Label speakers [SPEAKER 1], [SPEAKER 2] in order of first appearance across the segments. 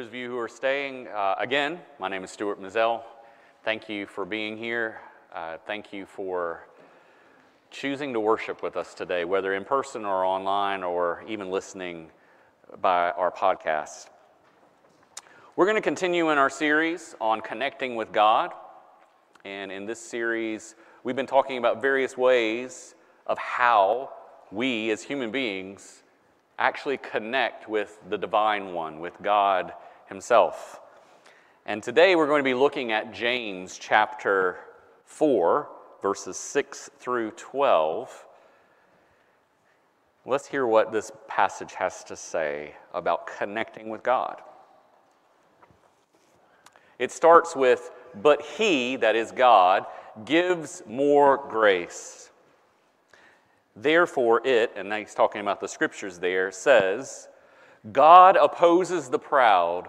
[SPEAKER 1] Those of you who are staying, uh, again, my name is Stuart Mizell. Thank you for being here. Uh, thank you for choosing to worship with us today, whether in person or online or even listening by our podcast. We're going to continue in our series on connecting with God. And in this series, we've been talking about various ways of how we as human beings actually connect with the divine one, with God Himself. And today we're going to be looking at James chapter 4, verses 6 through 12. Let's hear what this passage has to say about connecting with God. It starts with, But He, that is God, gives more grace. Therefore, it, and he's talking about the scriptures there, says, God opposes the proud,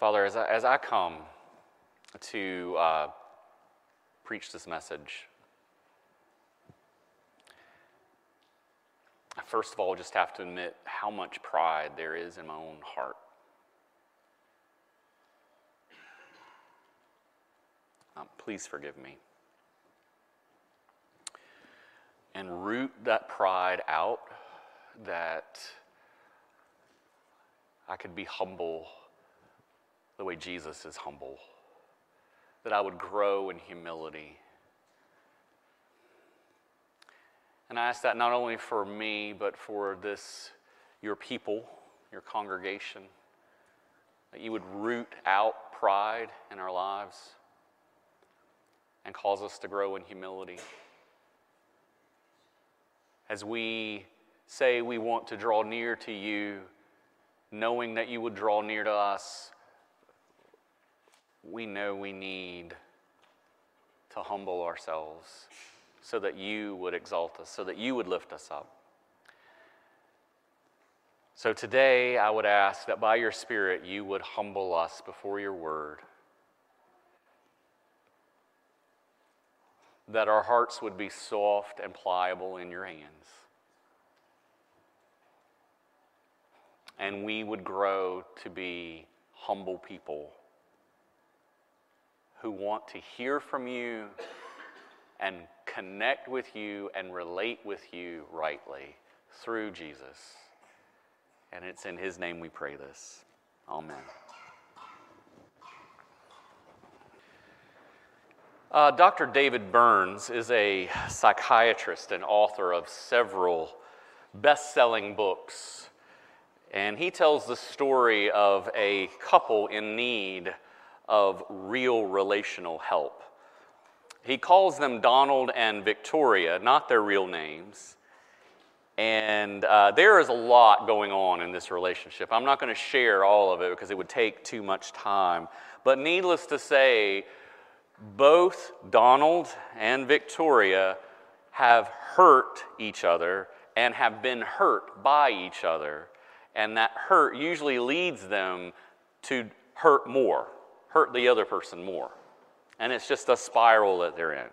[SPEAKER 1] Father, as I, as I come to uh, preach this message, I first of all just have to admit how much pride there is in my own heart. Um, please forgive me. And root that pride out that I could be humble the way Jesus is humble, that I would grow in humility. And I ask that not only for me, but for this, your people, your congregation, that you would root out pride in our lives and cause us to grow in humility. As we say we want to draw near to you, knowing that you would draw near to us, we know we need to humble ourselves so that you would exalt us, so that you would lift us up. So today, I would ask that by your Spirit, you would humble us before your word, that our hearts would be soft and pliable in your hands. And we would grow to be humble people who want to hear from you and connect with you and relate with you rightly through Jesus. And it's in His name we pray this. Amen. Uh, Dr. David Burns is a psychiatrist and author of several best selling books. And he tells the story of a couple in need of real relational help. He calls them Donald and Victoria, not their real names. And uh, there is a lot going on in this relationship. I'm not going to share all of it because it would take too much time. But needless to say, both Donald and Victoria have hurt each other and have been hurt by each other. And that hurt usually leads them to hurt more hurt the other person more. And it's just a spiral that they're in.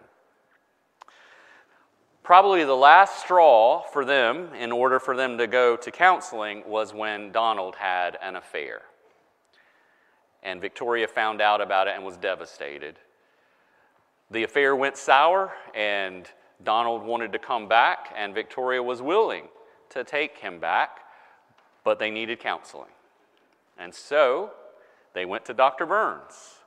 [SPEAKER 1] Probably the last straw for them, in order for them to go to counseling, was when Donald had an affair. And Victoria found out about it and was devastated. The affair went sour, and Donald wanted to come back, and Victoria was willing to take him back, but they needed counseling. And so they went to Dr. Burns.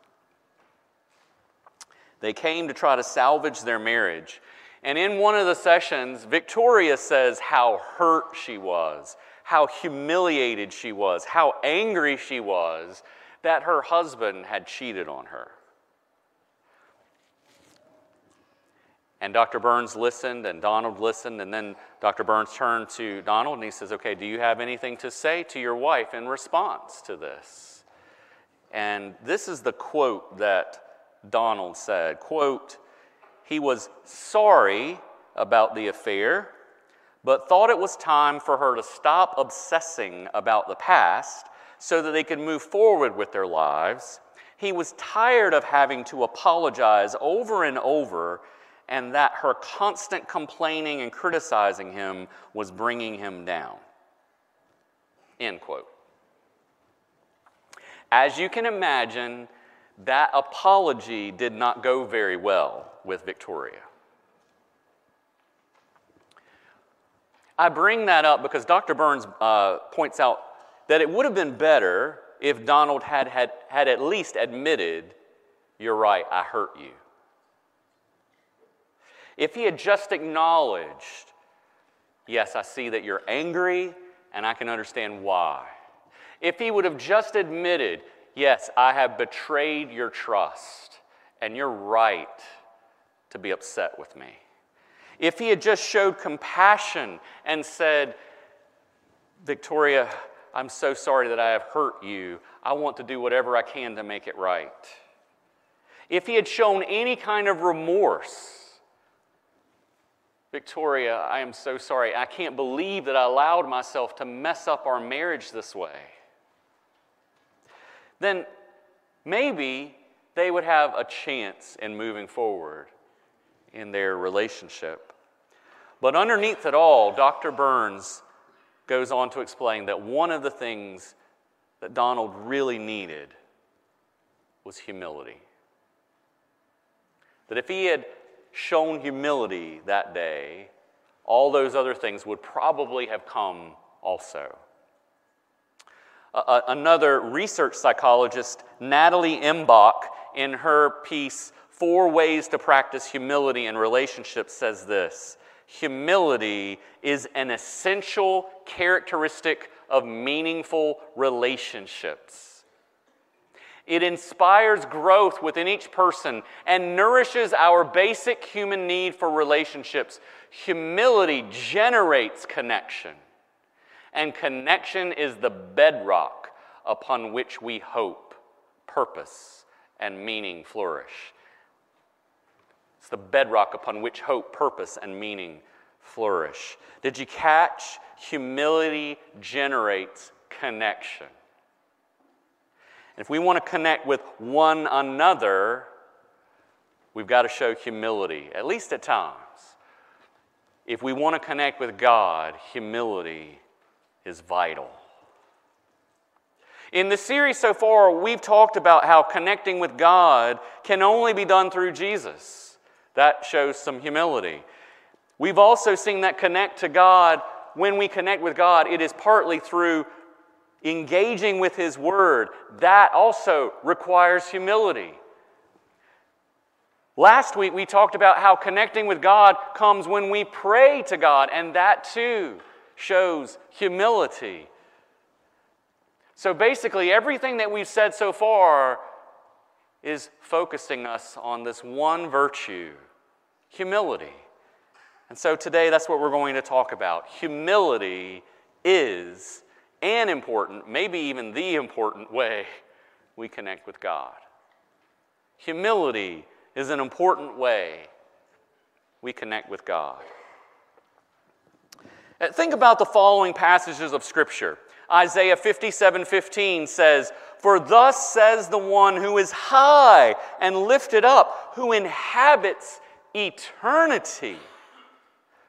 [SPEAKER 1] They came to try to salvage their marriage. And in one of the sessions, Victoria says how hurt she was, how humiliated she was, how angry she was that her husband had cheated on her. And Dr. Burns listened, and Donald listened, and then Dr. Burns turned to Donald and he says, Okay, do you have anything to say to your wife in response to this? And this is the quote that Donald said quote, He was sorry about the affair, but thought it was time for her to stop obsessing about the past so that they could move forward with their lives. He was tired of having to apologize over and over and that her constant complaining and criticizing him was bringing him down. End quote. As you can imagine, that apology did not go very well with Victoria. I bring that up because Dr. Burns uh, points out that it would have been better if Donald had, had, had at least admitted, You're right, I hurt you. If he had just acknowledged, Yes, I see that you're angry and I can understand why. If he would have just admitted, Yes, I have betrayed your trust and you're right to be upset with me. If he had just showed compassion and said, Victoria, I'm so sorry that I have hurt you. I want to do whatever I can to make it right. If he had shown any kind of remorse, Victoria, I am so sorry. I can't believe that I allowed myself to mess up our marriage this way. Then maybe they would have a chance in moving forward in their relationship. But underneath it all, Dr. Burns goes on to explain that one of the things that Donald really needed was humility. That if he had shown humility that day, all those other things would probably have come also. Uh, another research psychologist, Natalie Imbock, in her piece, Four Ways to Practice Humility in Relationships, says this Humility is an essential characteristic of meaningful relationships. It inspires growth within each person and nourishes our basic human need for relationships. Humility generates connection and connection is the bedrock upon which we hope, purpose, and meaning flourish. It's the bedrock upon which hope, purpose, and meaning flourish. Did you catch? Humility generates connection. If we want to connect with one another, we've got to show humility, at least at times. If we want to connect with God, humility is vital. In the series so far, we've talked about how connecting with God can only be done through Jesus. That shows some humility. We've also seen that connect to God, when we connect with God, it is partly through engaging with His Word. That also requires humility. Last week, we talked about how connecting with God comes when we pray to God, and that too shows humility. So basically, everything that we've said so far is focusing us on this one virtue humility. And so today, that's what we're going to talk about. Humility is an important, maybe even the important way we connect with God. Humility is an important way we connect with God. Uh, think about the following passages of Scripture. Isaiah 57 15 says, For thus says the one who is high and lifted up, who inhabits eternity,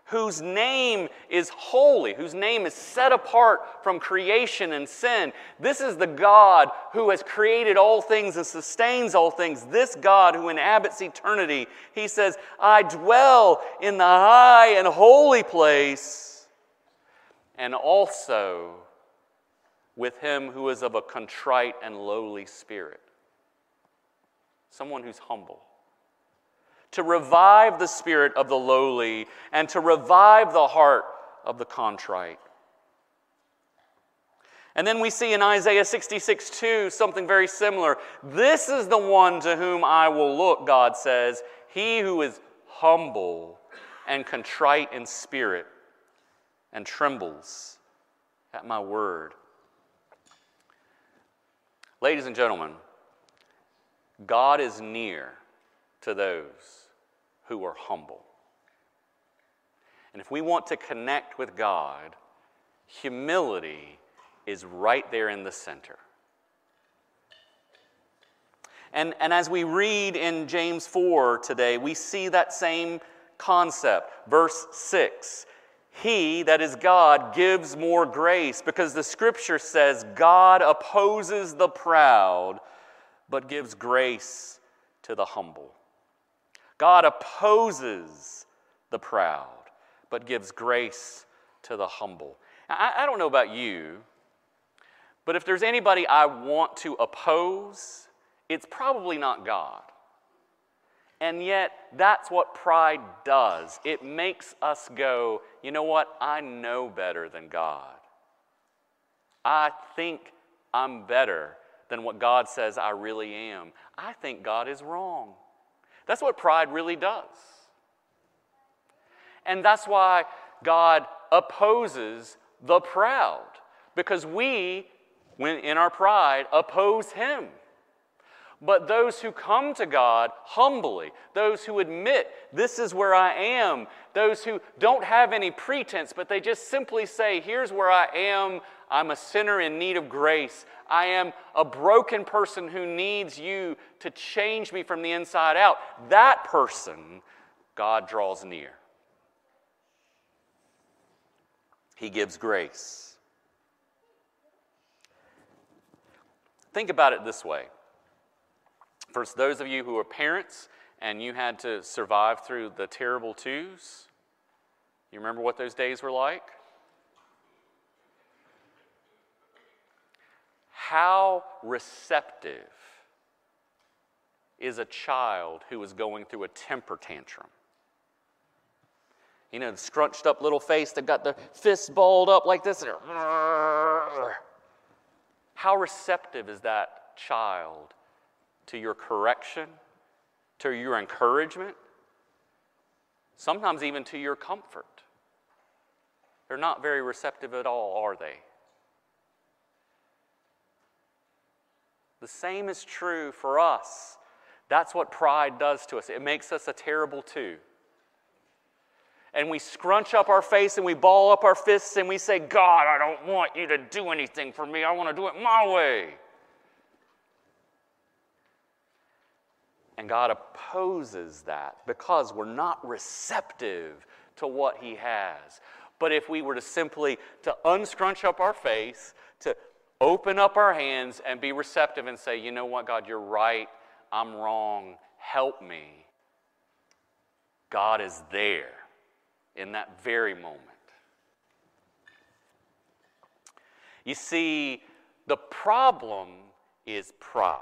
[SPEAKER 1] whose name is holy, whose name is set apart from creation and sin. This is the God who has created all things and sustains all things. This God who inhabits eternity. He says, I dwell in the high and holy place and also with him who is of a contrite and lowly spirit. Someone who's humble. To revive the spirit of the lowly and to revive the heart of the contrite. And then we see in Isaiah 66 2 something very similar. This is the one to whom I will look, God says, he who is humble and contrite in spirit and trembles at my word. Ladies and gentlemen, God is near to those who are humble. And if we want to connect with God, humility is right there in the center. And, and as we read in James 4 today, we see that same concept. Verse 6 He, that is God, gives more grace because the scripture says God opposes the proud, but gives grace to the humble. God opposes the proud, but gives grace to the humble. I, I don't know about you, but if there's anybody I want to oppose, it's probably not God. And yet, that's what pride does. It makes us go, you know what? I know better than God. I think I'm better than what God says I really am. I think God is wrong. That's what pride really does. And that's why God opposes the proud, because we, when in our pride, oppose Him. But those who come to God humbly, those who admit, this is where I am, those who don't have any pretense, but they just simply say, here's where I am. I'm a sinner in need of grace. I am a broken person who needs you to change me from the inside out. That person, God draws near. He gives grace. Think about it this way. For those of you who are parents and you had to survive through the terrible twos, you remember what those days were like? How receptive is a child who is going through a temper tantrum? You know, the scrunched up little face, they've got the fists balled up like this. How receptive is that child to your correction, to your encouragement, sometimes even to your comfort. They're not very receptive at all, are they? The same is true for us. That's what pride does to us. It makes us a terrible two. And we scrunch up our face and we ball up our fists and we say, God, I don't want you to do anything for me. I want to do it my way. And God opposes that because we're not receptive to what He has. But if we were to simply to unscrunch up our face, to open up our hands and be receptive and say, you know what, God, you're right, I'm wrong, help me. God is there in that very moment. You see, the problem is pride.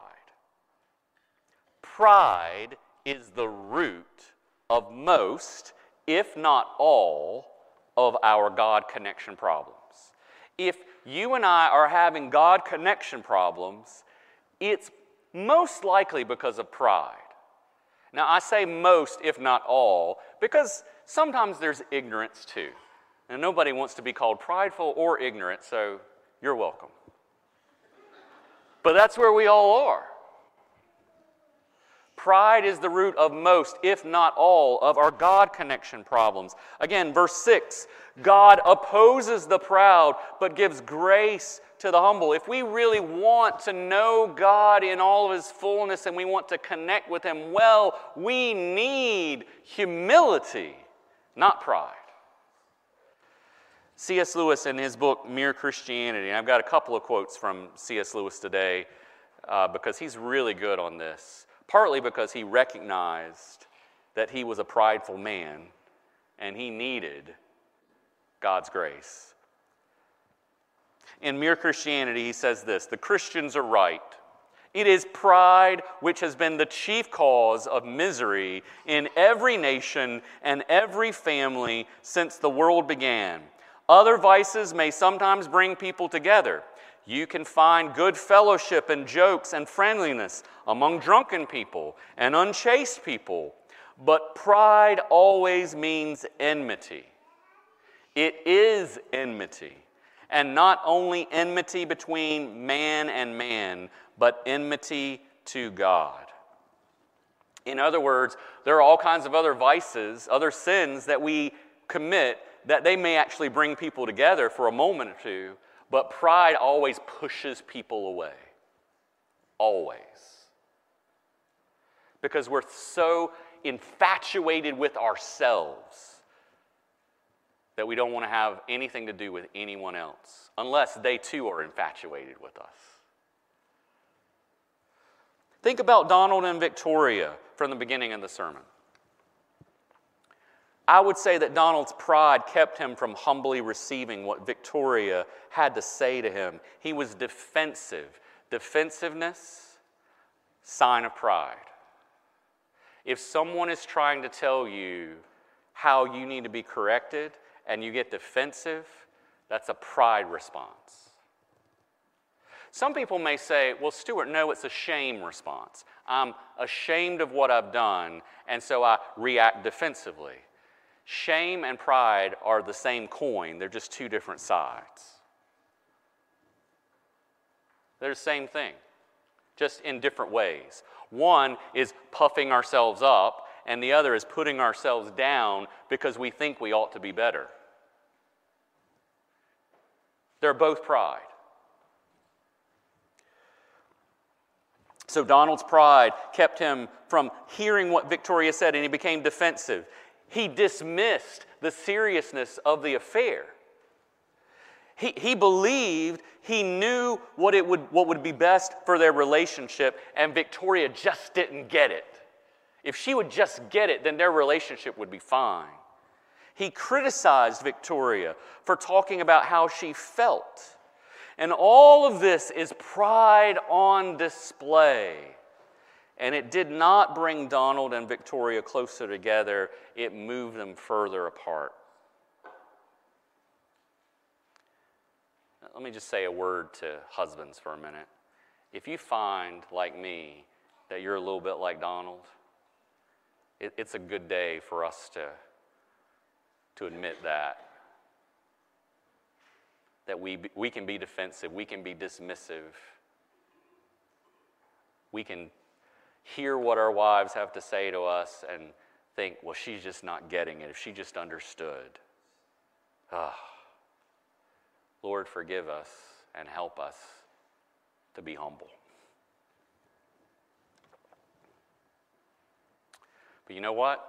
[SPEAKER 1] Pride is the root of most, if not all, of our God connection problems. If you and I are having God connection problems, it's most likely because of pride. Now, I say most, if not all, because sometimes there's ignorance too. And nobody wants to be called prideful or ignorant, so you're welcome. But that's where we all are. Pride is the root of most, if not all, of our God connection problems. Again, verse 6 God opposes the proud, but gives grace to the humble. If we really want to know God in all of his fullness and we want to connect with him well, we need humility, not pride. C.S. Lewis, in his book Mere Christianity, and I've got a couple of quotes from C.S. Lewis today uh, because he's really good on this partly because he recognized that he was a prideful man and he needed God's grace. In Mere Christianity, he says this The Christians are right. It is pride which has been the chief cause of misery in every nation and every family since the world began. Other vices may sometimes bring people together. You can find good fellowship and jokes and friendliness among drunken people and unchaste people, but pride always means enmity. It is enmity, and not only enmity between man and man, but enmity to God. In other words, there are all kinds of other vices, other sins that we commit that they may actually bring people together for a moment or two, but pride always pushes people away. Always. Because we're so infatuated with ourselves that we don't want to have anything to do with anyone else, unless they too are infatuated with us. Think about Donald and Victoria from the beginning of the sermon. I would say that Donald's pride kept him from humbly receiving what Victoria had to say to him. He was defensive. Defensiveness, sign of pride. If someone is trying to tell you how you need to be corrected and you get defensive, that's a pride response. Some people may say, well, Stuart, no, it's a shame response. I'm ashamed of what I've done, and so I react defensively. Shame and pride are the same coin, they're just two different sides. They're the same thing, just in different ways. One is puffing ourselves up, and the other is putting ourselves down because we think we ought to be better. They're both pride. So Donald's pride kept him from hearing what Victoria said, and he became defensive. He dismissed the seriousness of the affair. He, he believed he knew what, it would, what would be best for their relationship, and Victoria just didn't get it. If she would just get it, then their relationship would be fine. He criticized Victoria for talking about how she felt. And all of this is pride on display. And it did not bring Donald and Victoria closer together, it moved them further apart. Let me just say a word to husbands for a minute. If you find, like me, that you're a little bit like Donald, it, it's a good day for us to, to admit that that we, we can be defensive, we can be dismissive, we can hear what our wives have to say to us and think, well, she's just not getting it. If she just understood. Ah. Lord, forgive us and help us to be humble. But you know what?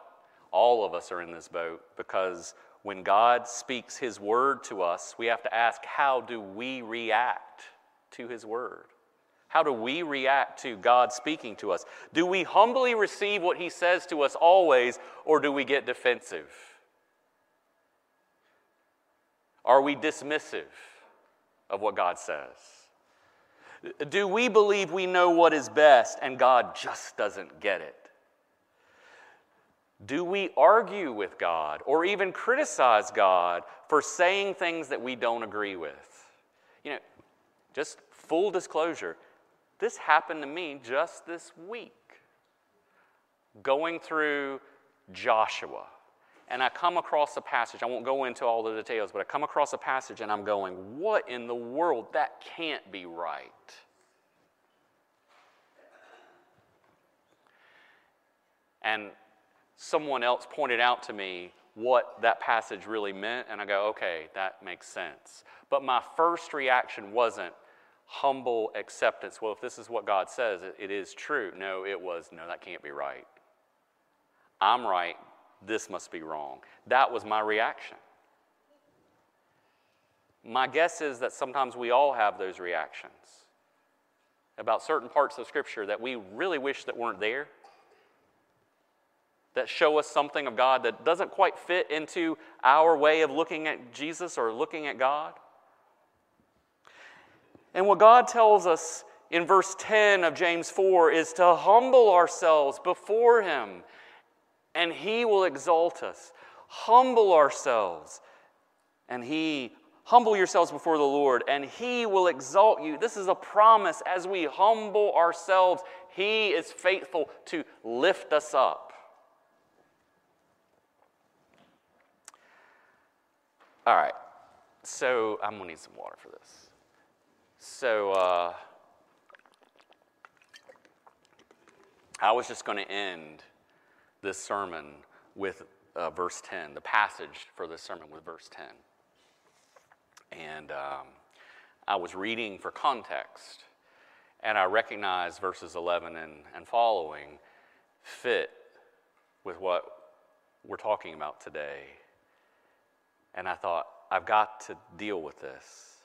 [SPEAKER 1] All of us are in this boat because when God speaks His word to us, we have to ask, how do we react to His word? How do we react to God speaking to us? Do we humbly receive what He says to us always, or do we get defensive? Are we dismissive of what God says? Do we believe we know what is best and God just doesn't get it? Do we argue with God or even criticize God for saying things that we don't agree with? You know, just full disclosure, this happened to me just this week. Going through Joshua, and I come across a passage. I won't go into all the details, but I come across a passage and I'm going, What in the world? That can't be right. And someone else pointed out to me what that passage really meant, and I go, okay, that makes sense. But my first reaction wasn't humble acceptance. Well, if this is what God says, it, it is true. No, it was, no, that can't be right. I'm right, this must be wrong. That was my reaction. My guess is that sometimes we all have those reactions about certain parts of Scripture that we really wish that weren't there that show us something of God that doesn't quite fit into our way of looking at Jesus or looking at God? And what God tells us in verse 10 of James 4 is to humble ourselves before Him, and He will exalt us. Humble ourselves, and He Humble yourselves before the Lord, and He will exalt you. This is a promise as we humble ourselves. He is faithful to lift us up. All right, so I'm gonna need some water for this. So, uh, I was just gonna end this sermon with uh, verse 10, the passage for this sermon with verse 10. And um, I was reading for context, and I recognized verses 11 and, and following fit with what we're talking about today. And I thought, I've got to deal with this.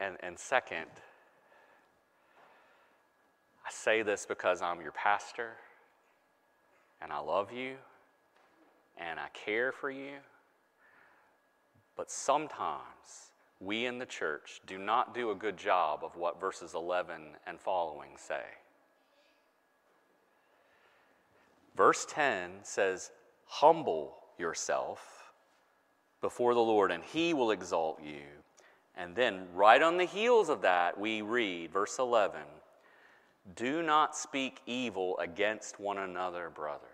[SPEAKER 1] And, and second, I say this because I'm your pastor, and I love you, and I care for you. But sometimes we in the church do not do a good job of what verses 11 and following say. Verse 10 says, Humble yourself before the Lord, and he will exalt you. And then, right on the heels of that, we read, verse 11, Do not speak evil against one another, brothers.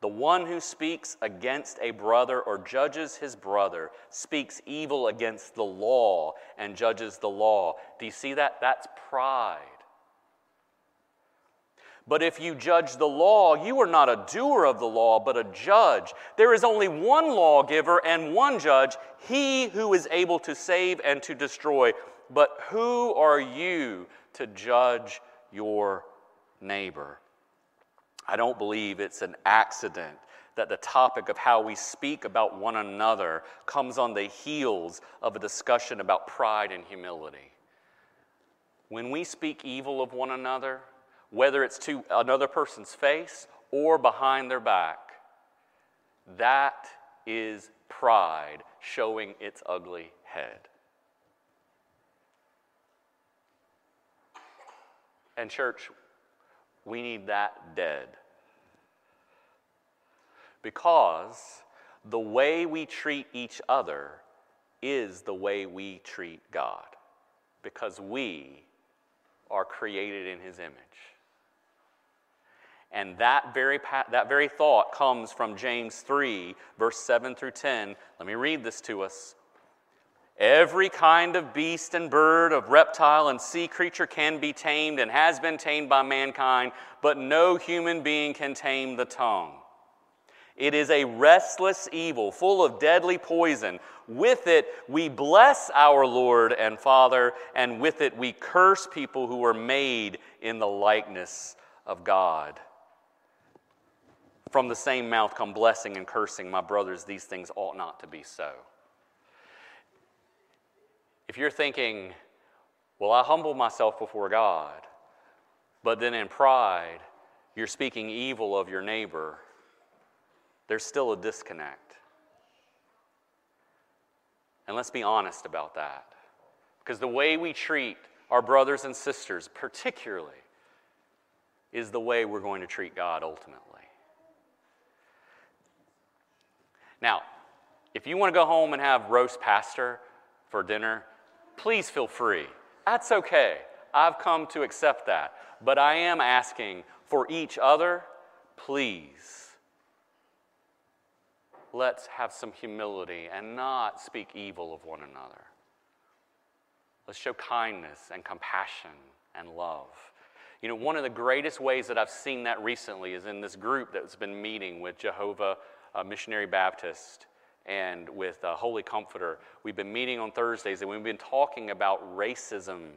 [SPEAKER 1] The one who speaks against a brother or judges his brother speaks evil against the law and judges the law. Do you see that? That's pride. But if you judge the law, you are not a doer of the law, but a judge. There is only one lawgiver and one judge, he who is able to save and to destroy. But who are you to judge your neighbor? I don't believe it's an accident that the topic of how we speak about one another comes on the heels of a discussion about pride and humility. When we speak evil of one another, whether it's to another person's face or behind their back, that is pride showing its ugly head. And, church, we need that dead. Because the way we treat each other is the way we treat God. Because we are created in His image. And that very, that very thought comes from James 3, verse 7 through 10. Let me read this to us. Every kind of beast and bird, of reptile and sea creature can be tamed and has been tamed by mankind, but no human being can tame the tongue. It is a restless evil, full of deadly poison. With it, we bless our Lord and Father, and with it, we curse people who are made in the likeness of God. From the same mouth come blessing and cursing. My brothers, these things ought not to be so. If you're thinking, well, I humble myself before God, but then in pride, you're speaking evil of your neighbor, there's still a disconnect. And let's be honest about that. Because the way we treat our brothers and sisters, particularly, is the way we're going to treat God ultimately. Now, if you want to go home and have roast pastor for dinner, please feel free. That's okay. I've come to accept that. But I am asking for each other, please. Let's have some humility and not speak evil of one another. Let's show kindness and compassion and love. You know, one of the greatest ways that I've seen that recently is in this group that's been meeting with Jehovah uh, Missionary Baptist and with uh, Holy Comforter. We've been meeting on Thursdays and we've been talking about racism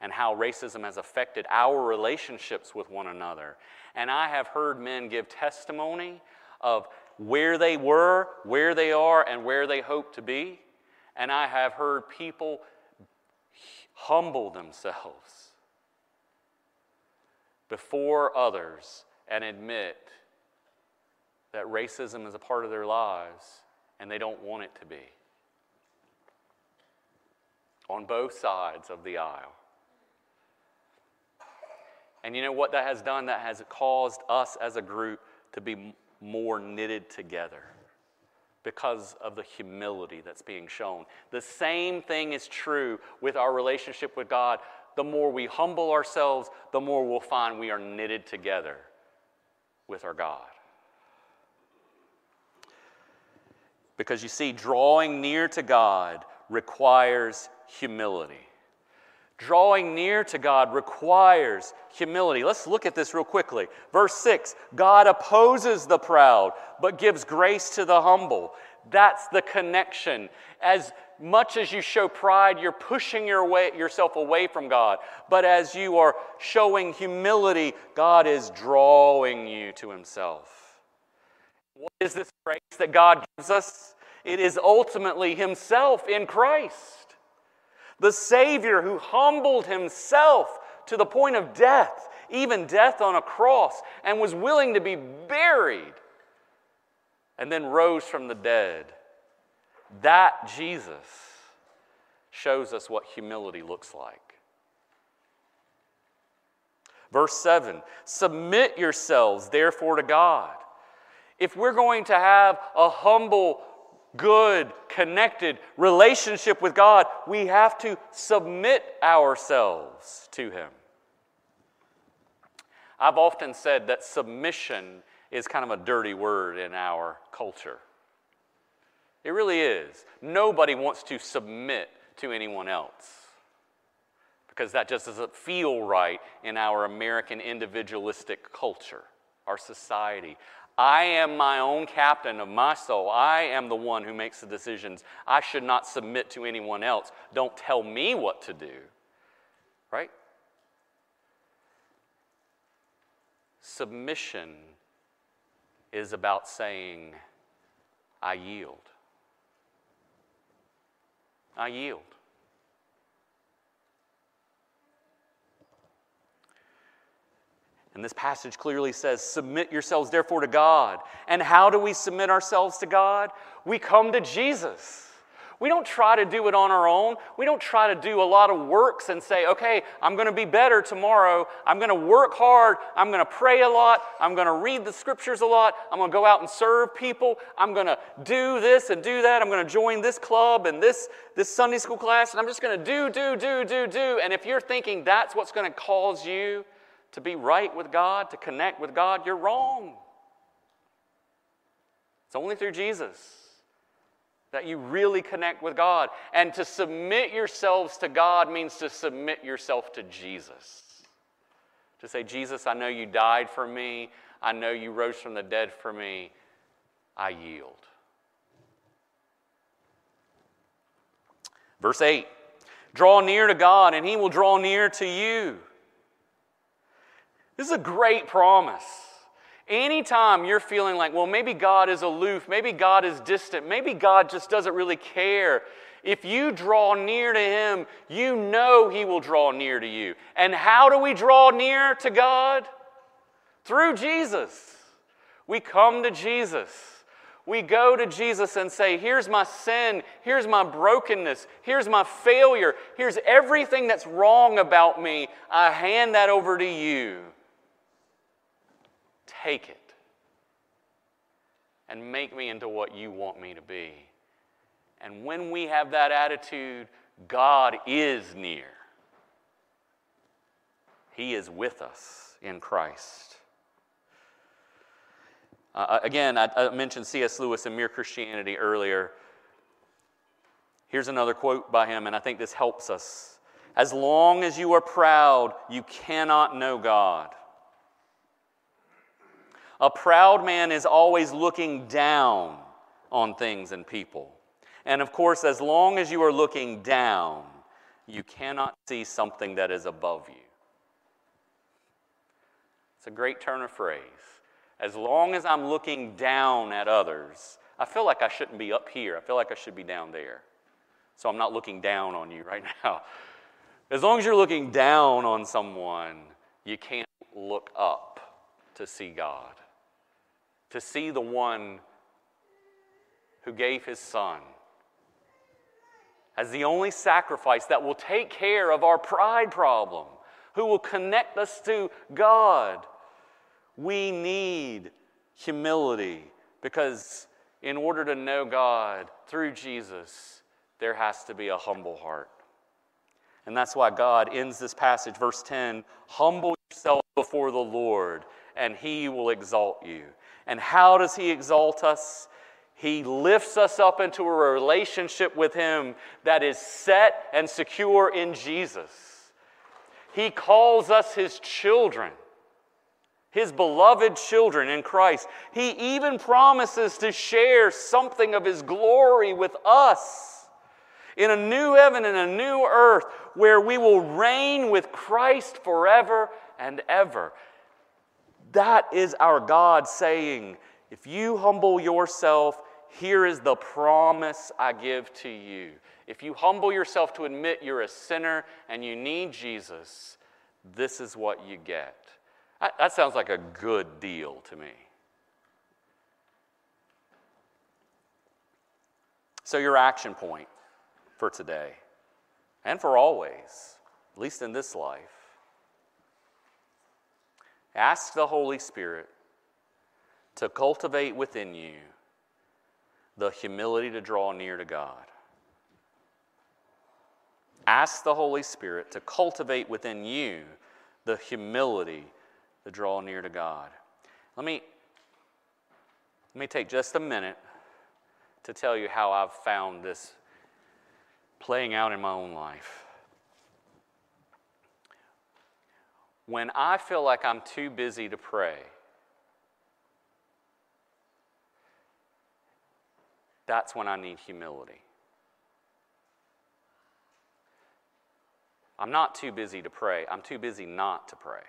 [SPEAKER 1] and how racism has affected our relationships with one another. And I have heard men give testimony of where they were, where they are, and where they hope to be. And I have heard people humble themselves before others and admit that racism is a part of their lives and they don't want it to be. on both sides of the aisle. And you know what that has done? That has caused us as a group to be more knitted together because of the humility that's being shown. The same thing is true with our relationship with God. The more we humble ourselves, the more we'll find we are knitted together with our God. Because you see, drawing near to God requires humility. Drawing near to God requires humility. Let's look at this real quickly. Verse 6 God opposes the proud, but gives grace to the humble. That's the connection. As much as you show pride, you're pushing your way, yourself away from God. But as you are showing humility, God is drawing you to Himself. What is this grace that God gives us? It is ultimately Himself in Christ the Savior who humbled himself to the point of death, even death on a cross, and was willing to be buried, and then rose from the dead. That Jesus shows us what humility looks like. Verse 7 Submit yourselves, therefore, to God. If we're going to have a humble good, connected relationship with God, we have to submit ourselves to Him. I've often said that submission is kind of a dirty word in our culture. It really is. Nobody wants to submit to anyone else because that just doesn't feel right in our American individualistic culture, our society. I am my own captain of my soul. I am the one who makes the decisions. I should not submit to anyone else. Don't tell me what to do. Right? Submission is about saying, I yield. I yield. And this passage clearly says, Submit yourselves therefore to God. And how do we submit ourselves to God? We come to Jesus. We don't try to do it on our own. We don't try to do a lot of works and say, okay, I'm going to be better tomorrow. I'm going to work hard. I'm going to pray a lot. I'm going to read the scriptures a lot. I'm going to go out and serve people. I'm going to do this and do that. I'm going to join this club and this, this Sunday school class. And I'm just going to do, do, do, do, do. And if you're thinking that's what's going to cause you to be right with God, to connect with God, you're wrong. It's only through Jesus that you really connect with God. And to submit yourselves to God means to submit yourself to Jesus. To say, Jesus, I know you died for me. I know you rose from the dead for me. I yield. Verse 8 Draw near to God, and he will draw near to you. This is a great promise. Anytime you're feeling like, well, maybe God is aloof, maybe God is distant, maybe God just doesn't really care, if you draw near to Him, you know He will draw near to you. And how do we draw near to God? Through Jesus. We come to Jesus. We go to Jesus and say, Here's my sin, here's my brokenness, here's my failure, here's everything that's wrong about me. I hand that over to you take it and make me into what you want me to be. And when we have that attitude, God is near. He is with us in Christ. Uh, uh again, I, I mentioned C.S. Lewis and Mere Christianity earlier. Here's another quote by him, and I think this helps us. As long as you are proud, you cannot know God. A proud man is always looking down on things and people. And of course, as long as you are looking down, you cannot see something that is above you. It's a great turn of phrase. As long as I'm looking down at others, I feel like I shouldn't be up here. I feel like I should be down there. So I'm not looking down on you right now. As long as you're looking down on someone, you can't look up to see God to see the one who gave his son as the only sacrifice that will take care of our pride problem, who will connect us to God. We need humility because in order to know God through Jesus, there has to be a humble heart. And that's why God ends this passage, verse 10 Humble yourself before the Lord, and he will exalt you. And how does he exalt us? He lifts us up into a relationship with him that is set and secure in Jesus. He calls us his children his beloved children in Christ. He even promises to share something of his glory with us in a new heaven and a new earth where we will reign with Christ forever and ever. That is our God saying, if you humble yourself, here is the promise I give to you. If you humble yourself to admit you're a sinner and you need Jesus, this is what you get. That sounds like a good deal to me. So, your action point for today and for always, at least in this life, ask the Holy Spirit to cultivate within you the humility to draw near to God. Ask the Holy Spirit to cultivate within you the humility to draw near to God. Let me, let me take just a minute to tell you how I've found this playing out in my own life. When I feel like I'm too busy to pray, that's when I need humility. I'm not too busy to pray, I'm too busy not to pray.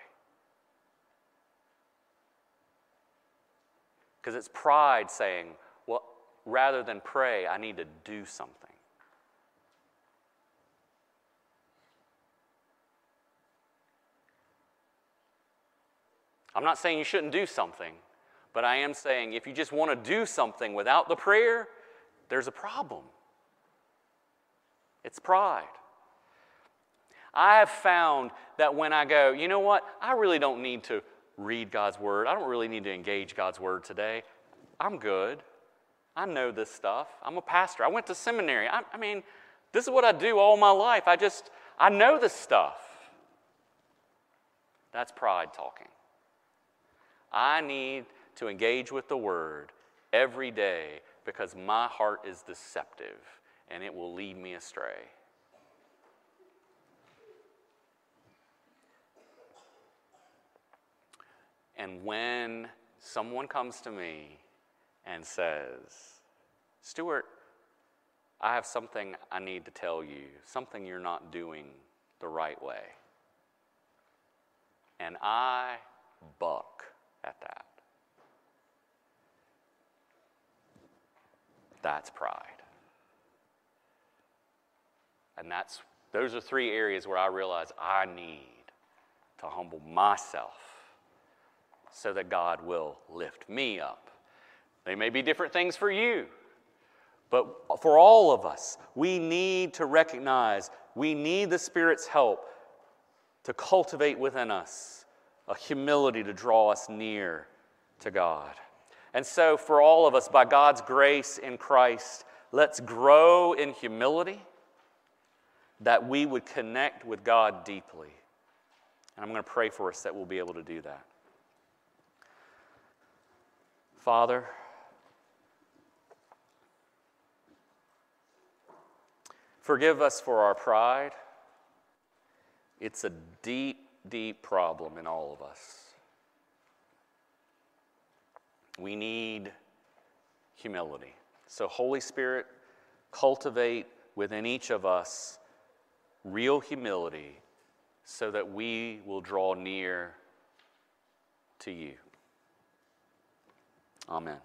[SPEAKER 1] Because it's pride saying, well, rather than pray, I need to do something. I'm not saying you shouldn't do something, but I am saying if you just want to do something without the prayer, there's a problem. It's pride. I have found that when I go, you know what, I really don't need to read God's word. I don't really need to engage God's word today. I'm good. I know this stuff. I'm a pastor. I went to seminary. I, I mean, this is what I do all my life. I just, I know this stuff. That's pride talking. I need to engage with the word every day because my heart is deceptive and it will lead me astray. And when someone comes to me and says, Stuart, I have something I need to tell you, something you're not doing the right way. And I buck at that. That's pride. And that's those are three areas where I realize I need to humble myself so that God will lift me up. They may be different things for you, but for all of us, we need to recognize we need the Spirit's help to cultivate within us a humility to draw us near to God. And so, for all of us, by God's grace in Christ, let's grow in humility that we would connect with God deeply. And I'm going to pray for us that we'll be able to do that. Father, forgive us for our pride. It's a deep, deep problem in all of us. We need humility. So, Holy Spirit, cultivate within each of us real humility so that we will draw near to you. Amen.